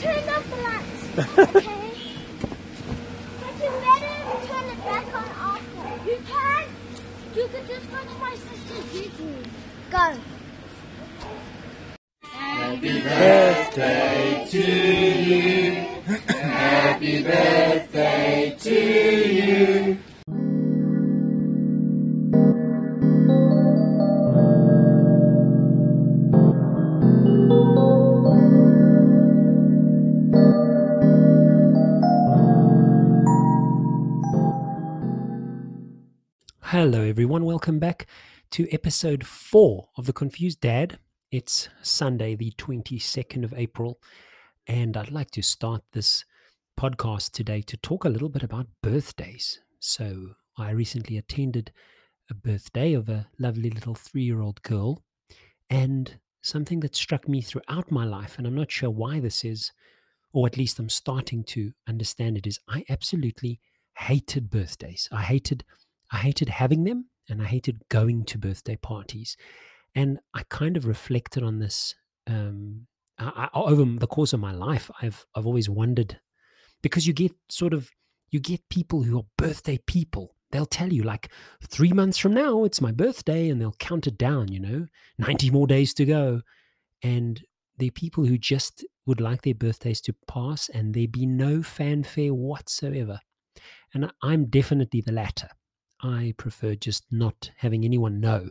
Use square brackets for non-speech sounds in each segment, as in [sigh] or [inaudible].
turned off the lights. [laughs] Okay. Welcome back to episode four of The Confused Dad. It's Sunday, the 22nd of April, and I'd like to start this podcast today to talk a little bit about birthdays. So, I recently attended a birthday of a lovely little three year old girl, and something that struck me throughout my life, and I'm not sure why this is, or at least I'm starting to understand it, is I absolutely hated birthdays. I hated I hated having them and I hated going to birthday parties. And I kind of reflected on this um, I, I, over the course of my life. I've I've always wondered because you get sort of you get people who are birthday people. They'll tell you like three months from now it's my birthday, and they'll count it down. You know, ninety more days to go, and the people who just would like their birthdays to pass and there be no fanfare whatsoever. And I'm definitely the latter. I prefer just not having anyone know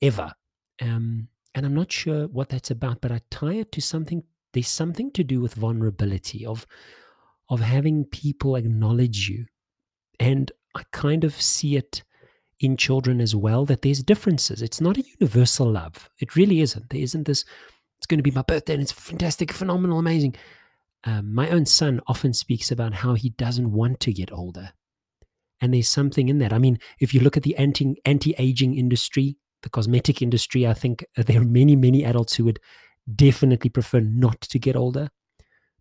ever. Um, and I'm not sure what that's about, but I tie it to something. There's something to do with vulnerability of of having people acknowledge you, and I kind of see it in children as well that there's differences. It's not a universal love. It really isn't. There isn't this. It's going to be my birthday, and it's fantastic, phenomenal, amazing. Um, my own son often speaks about how he doesn't want to get older and there's something in that. I mean, if you look at the anti anti aging industry, the cosmetic industry, I think uh, there are many many adults who would definitely prefer not to get older.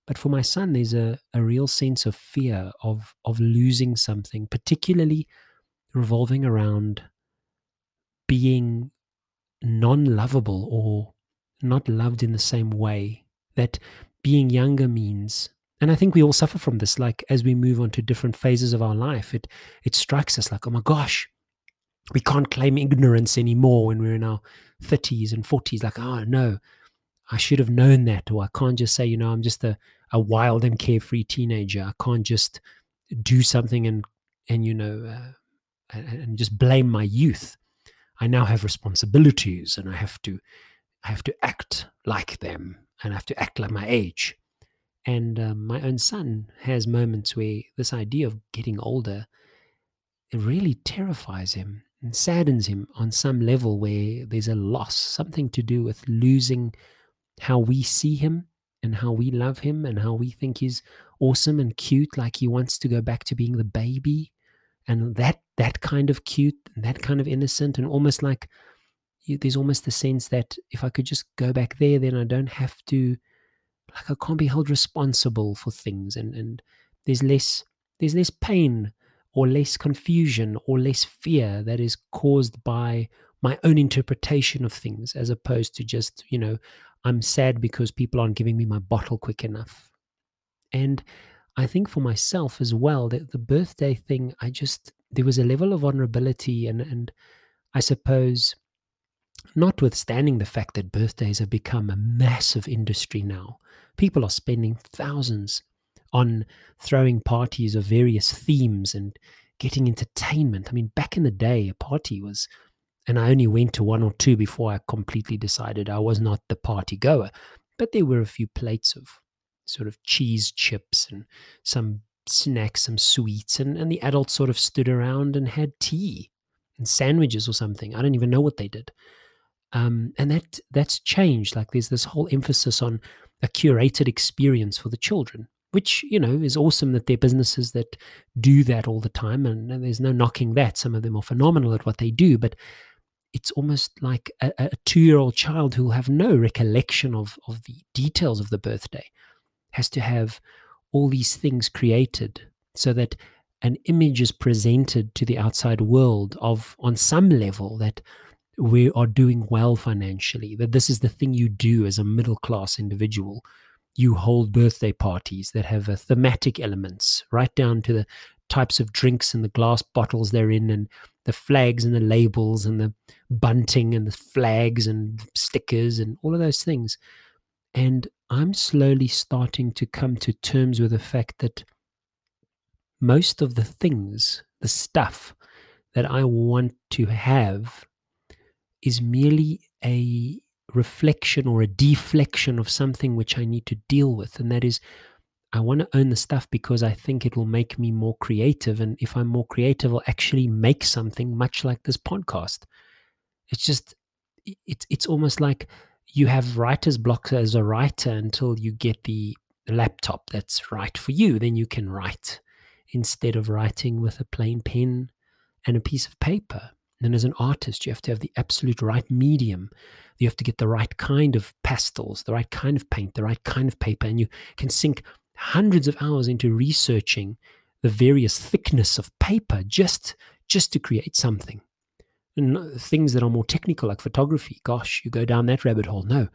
But for my son, there's a, a real sense of fear of of losing something, particularly revolving around being non-lovable or not loved in the same way that being younger means and I think we all suffer from this. Like as we move on to different phases of our life, it it strikes us like, oh my gosh, we can't claim ignorance anymore when we're in our 30s and 40s. Like, oh no, I should have known that. Or I can't just say, you know, I'm just a, a wild and carefree teenager. I can't just do something and and you know uh, and, and just blame my youth. I now have responsibilities and I have to I have to act like them and I have to act like my age. And um, my own son has moments where this idea of getting older it really terrifies him and saddens him on some level where there's a loss, something to do with losing how we see him and how we love him and how we think he's awesome and cute, like he wants to go back to being the baby. And that that kind of cute and that kind of innocent and almost like there's almost the sense that if I could just go back there, then I don't have to like I can't be held responsible for things and, and there's less there's less pain or less confusion or less fear that is caused by my own interpretation of things as opposed to just, you know, I'm sad because people aren't giving me my bottle quick enough. And I think for myself as well, that the birthday thing, I just there was a level of vulnerability and and I suppose notwithstanding the fact that birthdays have become a massive industry now, people are spending thousands on throwing parties of various themes and getting entertainment. I mean, back in the day, a party was, and I only went to one or two before I completely decided I was not the party goer, but there were a few plates of sort of cheese chips and some snacks, some sweets, and, and the adults sort of stood around and had tea and sandwiches or something. I don't even know what they did. Um, and that that's changed. Like there's this whole emphasis on a curated experience for the children, which, you know, is awesome that there are businesses that do that all the time. And, and there's no knocking that. Some of them are phenomenal at what they do, but it's almost like a, a two year old child who will have no recollection of, of the details of the birthday has to have all these things created so that an image is presented to the outside world of on some level that we are doing well financially, that this is the thing you do as a middle class individual you hold birthday parties that have a thematic elements, right down to the types of drinks and the glass bottles they're in, and the flags and the labels and the bunting and the flags and stickers and all of those things. And I'm slowly starting to come to terms with the fact that most of the things, the stuff that I want to have, is merely a reflection or a deflection of something which I need to deal with. And that is, I want to own the stuff because I think it will make me more creative. And if I'm more creative, I'll actually make something much like this podcast. It's just, it's, it's almost like you have writer's block as a writer until you get the laptop that's right for you. Then you can write instead of writing with a plain pen and a piece of paper. And as an artist, you have to have the absolute right medium. You have to get the right kind of pastels, the right kind of paint, the right kind of paper. And you can sink hundreds of hours into researching the various thickness of paper just just to create something. And uh, things that are more technical, like photography, gosh, you go down that rabbit hole. No,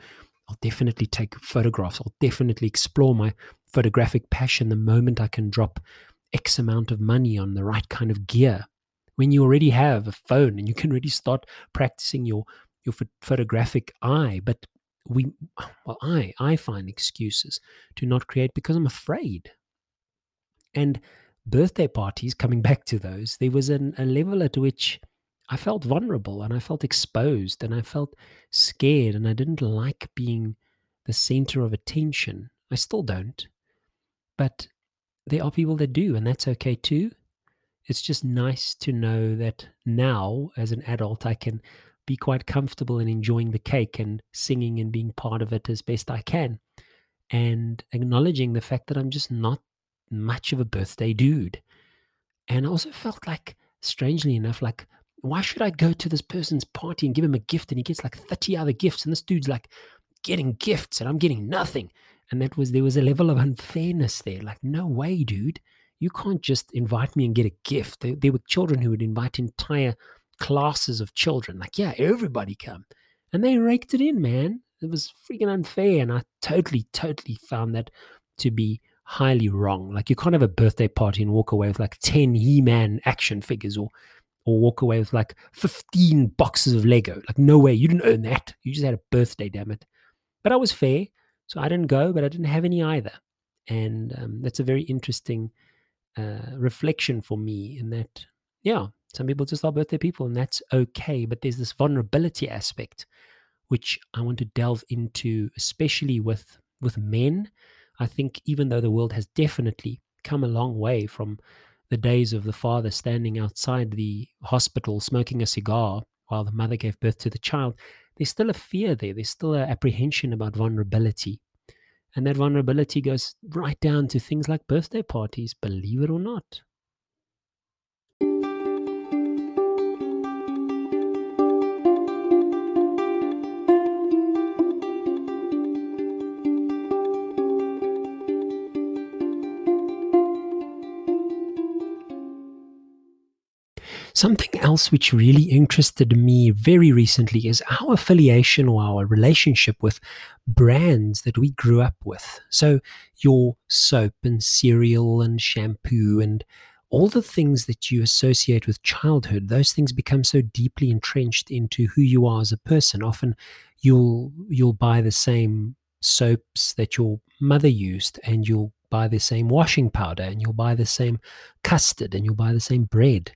I'll definitely take photographs. I'll definitely explore my photographic passion the moment I can drop X amount of money on the right kind of gear when you already have a phone and you can really start practicing your your photographic eye but we well i i find excuses to not create because i'm afraid. And birthday parties coming back to those there was an, a level at which i felt vulnerable and i felt exposed and i felt scared and i didn't like being the center of attention. I still don't but there are people that do and that's okay too it's just nice to know that now, as an adult, I can be quite comfortable in enjoying the cake and singing and being part of it as best I can. And acknowledging the fact that I'm just not much of a birthday dude. And I also felt like, strangely enough, like, why should I go to this person's party and give him a gift and he gets like 30 other gifts and this dude's like getting gifts and I'm getting nothing? And that was, there was a level of unfairness there. Like, no way, dude you can't just invite me and get a gift. There, there, were children who would invite entire classes of children. Like, yeah, everybody come. And they raked it in, man. It was freaking unfair. And I totally, totally found that to be highly wrong. Like, you can't have a birthday party and walk away with like 10 He Man action figures or or walk away with like 15 boxes of Lego. Like, no way. You didn't earn that. You just had a birthday, damn it. But I was fair. So I didn't go, but I didn't have any either. And um, that's a very interesting uh, reflection for me in that, yeah, some people just are birthday people and that's okay. But there's this vulnerability aspect which I want to delve into, especially with with men. I think even though the world has definitely come a long way from the days of the father standing outside the hospital smoking a cigar while the mother gave birth to the child, there's still a fear there. There's still an apprehension about vulnerability. And that vulnerability goes right down to things like birthday parties, believe it or not. Something else which really interested me very recently is our affiliation or our relationship with brands that we grew up with. So, your soap and cereal and shampoo and all the things that you associate with childhood, those things become so deeply entrenched into who you are as a person. Often you'll you'll buy the same soaps that your mother used and you'll buy the same washing powder and you'll buy the same custard and you'll buy the same bread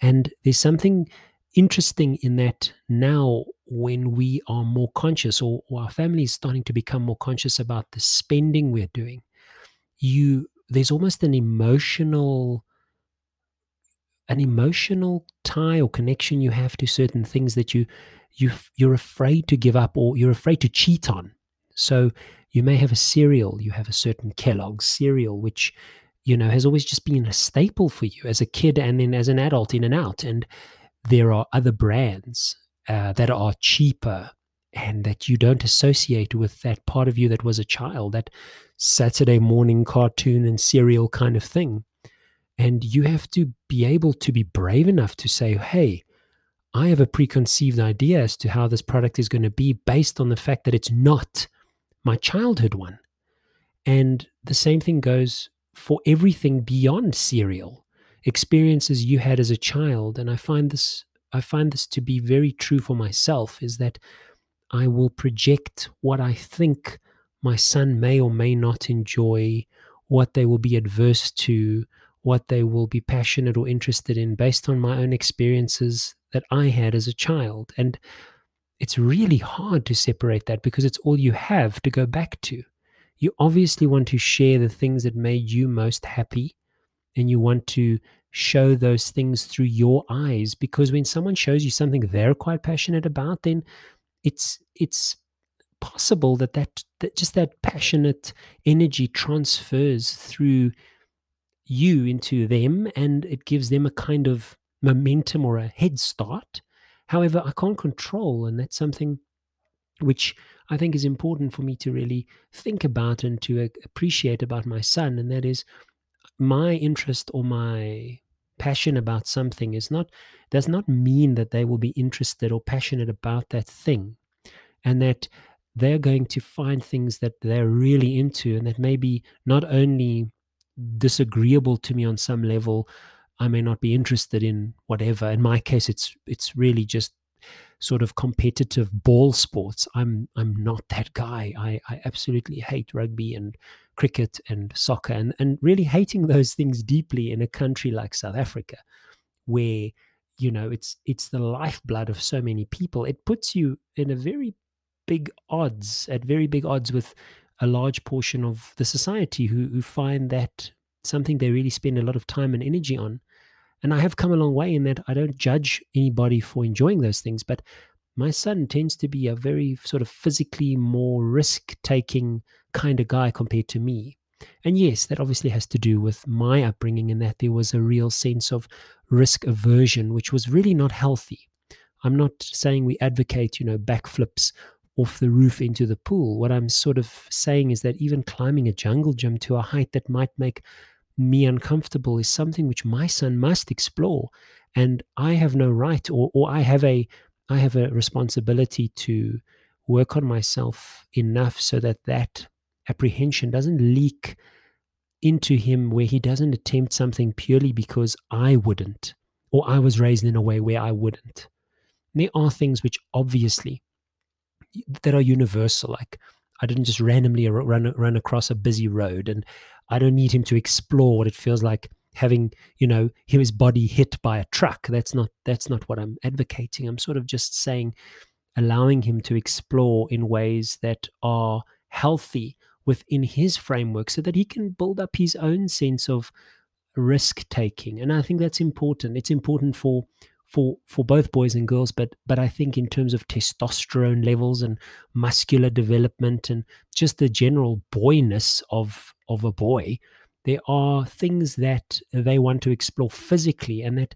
and there's something interesting in that now when we are more conscious or, or our family is starting to become more conscious about the spending we're doing, you there's almost an emotional an emotional tie or connection you have to certain things that you you you're afraid to give up or you're afraid to cheat on. So you may have a cereal, you have a certain Kellogg's cereal which you know, has always just been a staple for you as a kid and then as an adult in and out. And there are other brands uh, that are cheaper and that you don't associate with that part of you that was a child, that Saturday morning cartoon and cereal kind of thing. And you have to be able to be brave enough to say, hey, I have a preconceived idea as to how this product is going to be based on the fact that it's not my childhood one. And the same thing goes for everything beyond cereal, experiences you had as a child. And I find this I find this to be very true for myself is that I will project what I think my son may or may not enjoy, what they will be adverse to, what they will be passionate or interested in based on my own experiences that I had as a child. And it's really hard to separate that because it's all you have to go back to. You obviously want to share the things that made you most happy, and you want to show those things through your eyes because when someone shows you something they're quite passionate about, then it's it's possible that that, that just that passionate energy transfers through you into them and it gives them a kind of momentum or a head start. However, I can't control, and that's something which I think is important for me to really think about and to uh, appreciate about my son, and that is my interest or my passion about something is not does not mean that they will be interested or passionate about that thing and that they're going to find things that they're really into and that may be not only disagreeable to me on some level i may not be interested in whatever. In my case it's it's really just sort of competitive ball sports. I'm i'm not that guy. I i absolutely hate rugby and cricket and soccer and and really hating those things deeply in a country like south africa where you know it's it's the lifeblood of so many people. It puts you in a very big odds at very big odds with a large portion of the society who, who find that something they really spend a lot of time and energy on. And I have come a long way in that I don't judge anybody for enjoying those things, but my son tends to be a very sort of physically more risk taking kind of guy compared to me. And yes, that obviously has to do with my upbringing in that there was a real sense of risk aversion, which was really not healthy. I'm not saying we advocate, you know, backflips off the roof into the pool. What I'm sort of saying is that even climbing a jungle gym to a height that might make me uncomfortable is something which my son must explore. And I have no right or, or I have a I have a responsibility to work on myself enough so that that apprehension doesn't leak into him where he doesn't attempt something purely because I wouldn't or I was raised in a way where I wouldn't. there are things which obviously that are universal. Like I didn't just randomly run run across a busy road, and I don't need him to explore what it feels like having you know his body hit by a truck. That's not that's not what I'm advocating. I'm sort of just saying, allowing him to explore in ways that are healthy within his framework, so that he can build up his own sense of risk taking. And I think that's important. It's important for for for both boys and girls but but i think in terms of testosterone levels and muscular development and just the general boyness of of a boy there are things that they want to explore physically and that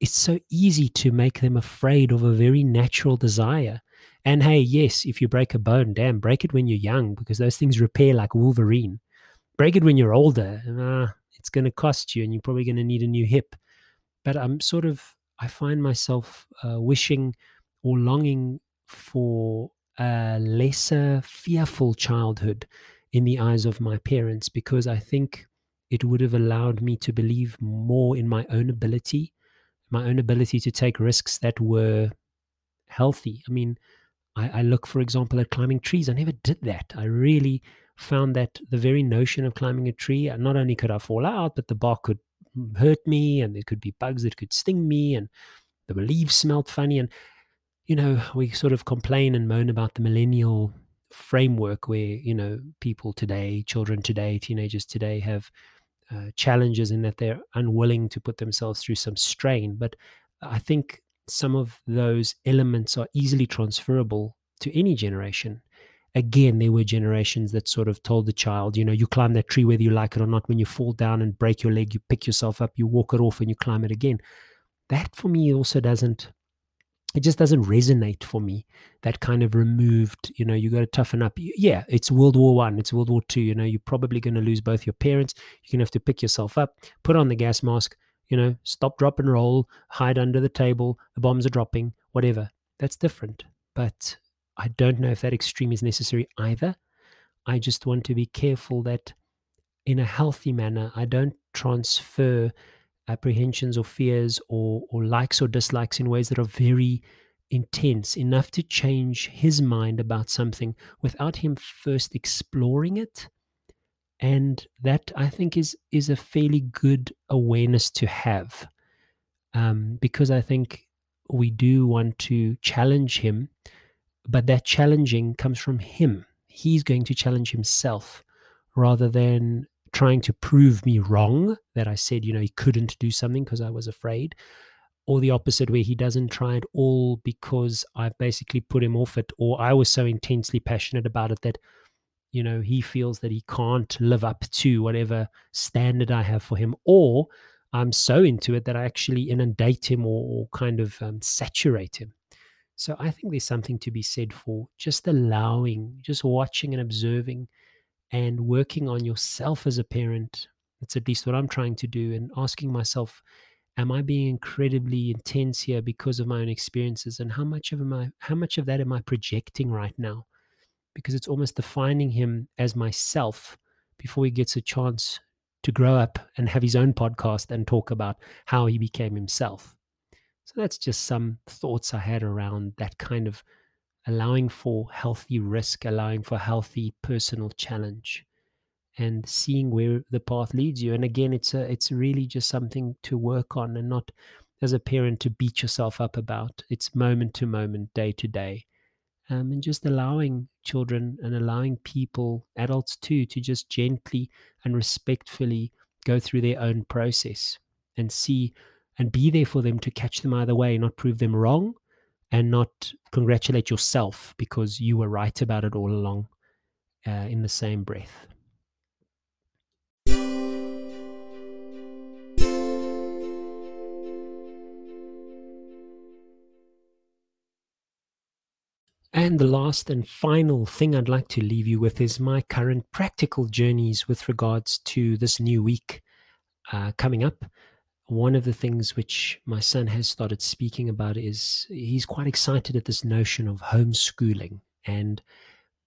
it's so easy to make them afraid of a very natural desire. And hey yes if you break a bone damn break it when you're young because those things repair like wolverine. Break it when you're older uh, it's going to cost you and you're probably going to need a new hip. But i'm sort of I find myself uh, wishing or longing for a lesser fearful childhood in the eyes of my parents because I think it would have allowed me to believe more in my own ability, my own ability to take risks that were healthy. I mean, I, I look, for example, at climbing trees. I never did that. I really found that the very notion of climbing a tree, not only could I fall out, but the bark could hurt me and there could be bugs that could sting me and the leaves smelled funny and you know we sort of complain and moan about the millennial framework where you know people today children today teenagers today have uh, challenges in that they're unwilling to put themselves through some strain. But i think some of those elements are easily transferable to any generation again, there were generations that sort of told the child, you know, you climb that tree whether you like it or not. When you fall down and break your leg, you pick yourself up, you walk it off, and you climb it again. That for me also doesn't, it just doesn't resonate for me. That kind of removed, you know, you got to toughen up. Yeah, it's World War One, it's World War Two. You know, you're probably going to lose both your parents. You're going to have to pick yourself up, put on the gas mask, you know, stop, drop, and roll, hide under the table. The bombs are dropping, whatever. That's different. But I don't know if that extreme is necessary either. I just want to be careful that in a healthy manner, I don't transfer apprehensions or fears or, or likes or dislikes in ways that are very intense enough to change his mind about something without him first exploring it and that i think is is a fairly good awareness to have um, because i think we do want to challenge him but that challenging comes from him he's going to challenge himself rather than trying to prove me wrong that i said you know he couldn't do something because i was afraid or the opposite where he doesn't try at all because I've basically put him off it or I was so intensely passionate about it that you know he feels that he can't live up to whatever standard I have for him or I'm so into it that I actually inundate him or, or kind of um, saturate him. So I think there's something to be said for just allowing, just watching and observing and working on yourself as a parent. That's at least what I'm trying to do and asking myself am I being incredibly intense here because of my own experiences? And how much of am I, how much of that am I projecting right now? Because it's almost defining him as myself before he gets a chance to grow up and have his own podcast and talk about how he became himself. So that's just some thoughts I had around that kind of allowing for healthy risk, allowing for healthy personal challenge and seeing where the path leads you. And again it's a it's really just something to work on and not as a parent to beat yourself up about. It's moment to moment day to day um, and just allowing children and allowing people adults too to just gently and respectfully go through their own process and see and be there for them to catch them either way not prove them wrong and not congratulate yourself because you were right about it all along uh, in the same breath And the last and final thing I'd like to leave you with is my current practical journeys with regards to this new week uh, coming up. One of the things which my son has started speaking about is he's quite excited at this notion of homeschooling and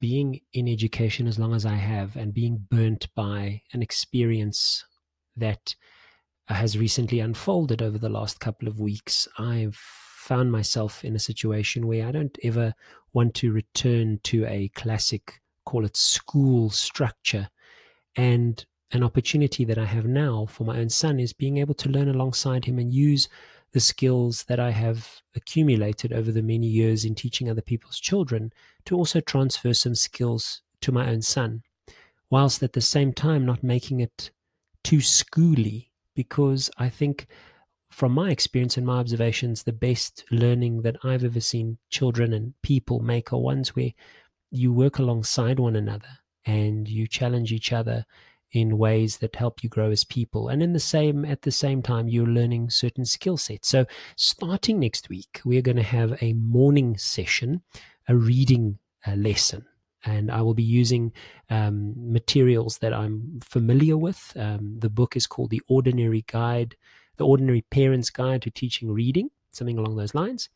being in education as long as I have and being burnt by an experience that has recently unfolded over the last couple of weeks. I've found myself in a situation where I don't ever want to return to a classic, call it school structure. And an opportunity that I have now for my own son is being able to learn alongside him and use the skills that I have accumulated over the many years in teaching other people's children to also transfer some skills to my own son, whilst at the same time not making it too schooly, because I think from my experience and my observations, the best learning that I've ever seen children and people make are ones where you work alongside one another and you challenge each other in ways that help you grow as people and in the same at the same time you're learning certain skill sets so starting next week we're going to have a morning session a reading uh, lesson and I will be using um, materials that I'm familiar with. Um, the book is called The Ordinary Guide the Ordinary Parent's Guide to Teaching Reading, something along those lines.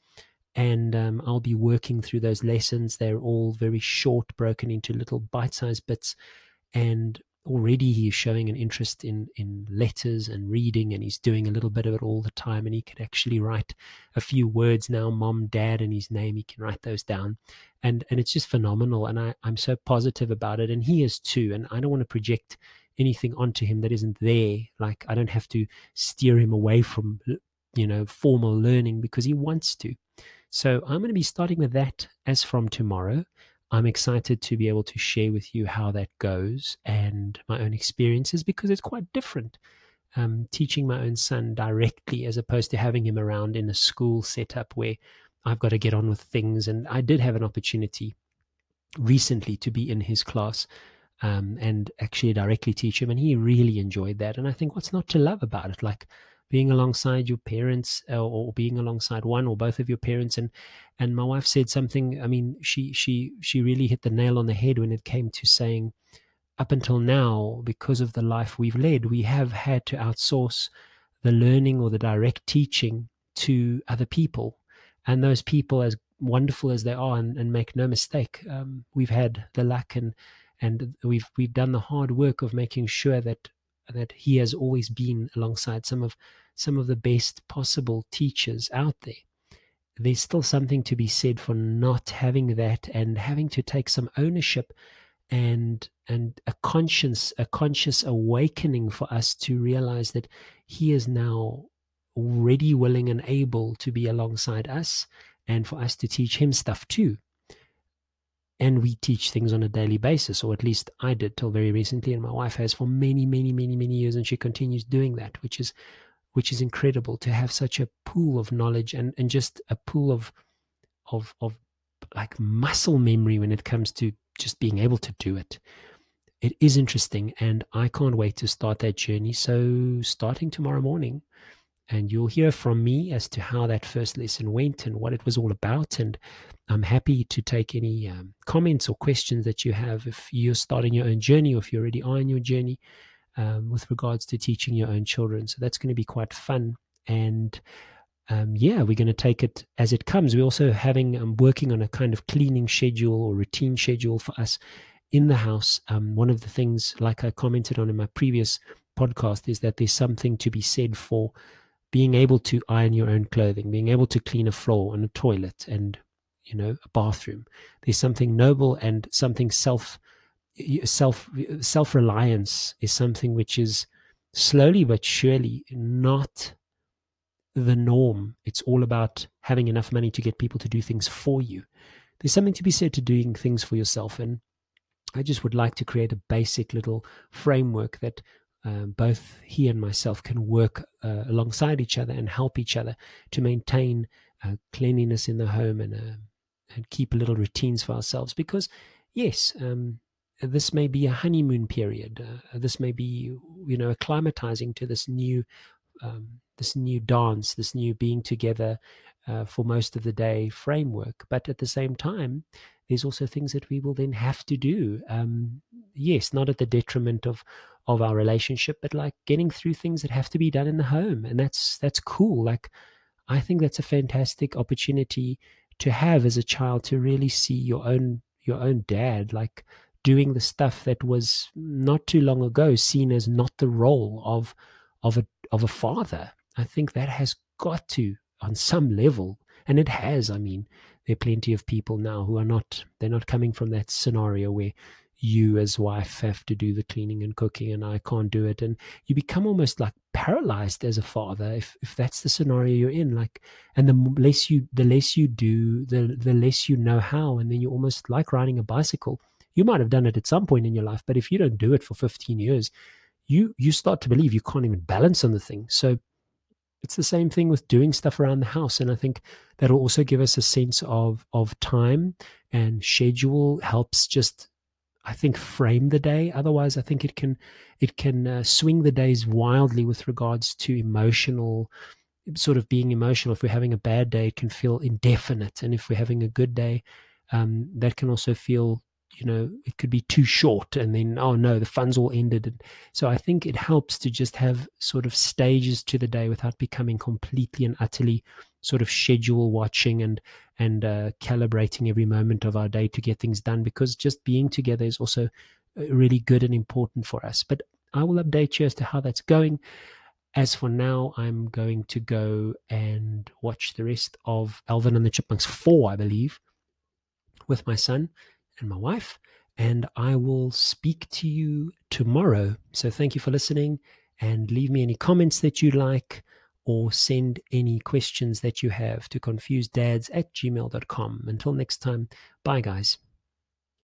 And um, I'll be working through those lessons. They're all very short, broken into little bite sized bits. And already he's showing an interest in in letters and reading and he's doing a little bit of it all the time and he can actually write a few words now mom dad and his name he can write those down and and it's just phenomenal and I, i'm so positive about it and he is too and i don't want to project anything onto him that isn't there. Like I don't have to steer him away from, you know, formal learning because he wants to. So I'm going to be starting with that as from tomorrow. I'm excited to be able to share with you how that goes and my own experiences because it's quite different. Um, teaching my own son directly as opposed to having him around in a school setup where I've got to get on with things. And I did have an opportunity recently to be in his class um, and actually directly teach him. And he really enjoyed that. And I think what's not to love about it? Like being alongside your parents or, uh, or being alongside one or both of your parents. And, and my wife said something, I mean, she, she, she really hit the nail on the head when it came to saying, up until now, because of the life we've led, we have had to outsource the learning or the direct teaching to other people. And those people, as wonderful as they are, and, and make no mistake, um, we've had the luck and and we've we've done the hard work of making sure that that he has always been alongside some of some of the best possible teachers out there. There's still something to be said for not having that and having to take some ownership and and a conscious a conscious awakening for us to realize that he is now ready willing and able to be alongside us and for us to teach him stuff too. And we teach things on a daily basis or at least i did till very recently and my wife has for many many many many years and she continues doing that which is which is incredible to have such a pool of knowledge and, and just a pool of of of like muscle memory when it comes to just being able to do it. It is interesting and I can't wait to start that journey. So starting tomorrow morning, and you'll hear from me as to how that first lesson went and what it was all about. And I'm happy to take any um, comments or questions that you have if you're starting your own journey or if you already are in your journey um, with regards to teaching your own children. So that's going to be quite fun. And um, yeah, we're going to take it as it comes. We're also having um, working on a kind of cleaning schedule or routine schedule for us in the house. Um, one of the things, like I commented on in my previous podcast, is that there's something to be said for being able to iron your own clothing, being able to clean a floor and a toilet and you know a bathroom. There's something noble and something self self self reliance is something which is slowly but surely not the norm. It's all about having enough money to get people to do things for you. There's something to be said to doing things for yourself, and I just would like to create a basic little framework that uh, both he and myself can work uh, alongside each other and help each other to maintain uh, cleanliness in the home and uh, and keep a little routines for ourselves. Because yes, um, this may be a honeymoon period. Uh, this may be, you know, acclimatizing to this new, um, this new dance, this new being together uh, for most of the day framework. But at the same time, there's also things that we will then have to do. Um, yes, not at the detriment of of our relationship, but like getting through things that have to be done in the home, and that's that's cool. Like, I think that's a fantastic opportunity to have as a child to really see your own your own dad like doing the stuff that was not too long ago seen as not the role of of a of a father. I think that has got to on some level, and it has. I mean, there are plenty of people now who are not they're not coming from that scenario where you as wife have to do the cleaning and cooking and I can't do it and you become almost like paralyzed as a father if if that's the scenario you're in like and the less you the less you do the the less you know how and then you're almost like riding a bicycle you might have done it at some point in your life, but if you don't do it for 15 years, you you start to believe you can't even balance on the thing. So it's the same thing with doing stuff around the house. And I think that'll also give us a sense of of time and schedule helps just I think frame the day. Otherwise, I think it can it can uh, swing the days wildly with regards to emotional sort of being emotional. If we're having a bad day, it can feel indefinite, and if we're having a good day, um, that can also feel you know it could be too short and then oh no the funds all ended. And so i think it helps to just have sort of stages to the day without becoming completely and utterly sort of schedule watching and and uh, calibrating every moment of our day to get things done because just being together is also uh, really good and important for us. But i will update you as to how that's going. As for now i'm going to go and watch the rest of alvin and the chipmunks 4 i believe with my son and my wife. And I will speak to you tomorrow. So thank you for listening and leave me any comments that you like or send any questions that you have to confusedads at gmail.com. Until next time, bye, guys.